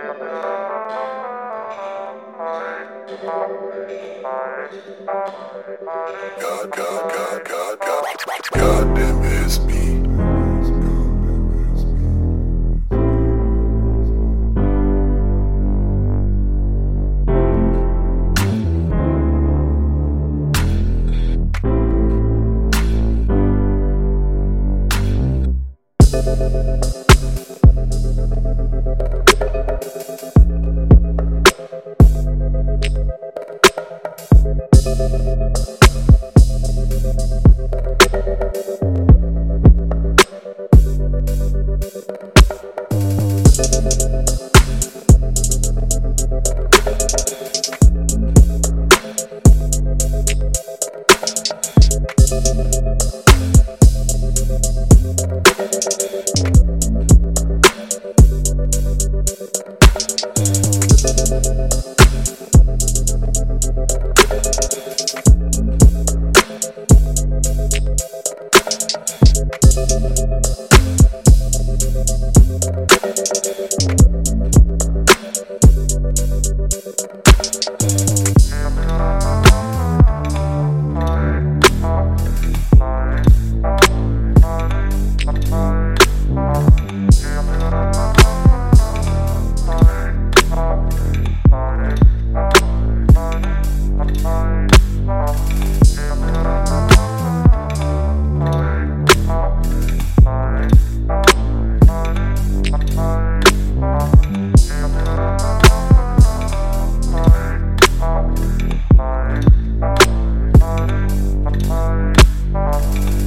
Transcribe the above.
God, God, God, God, God, damn SB. Thank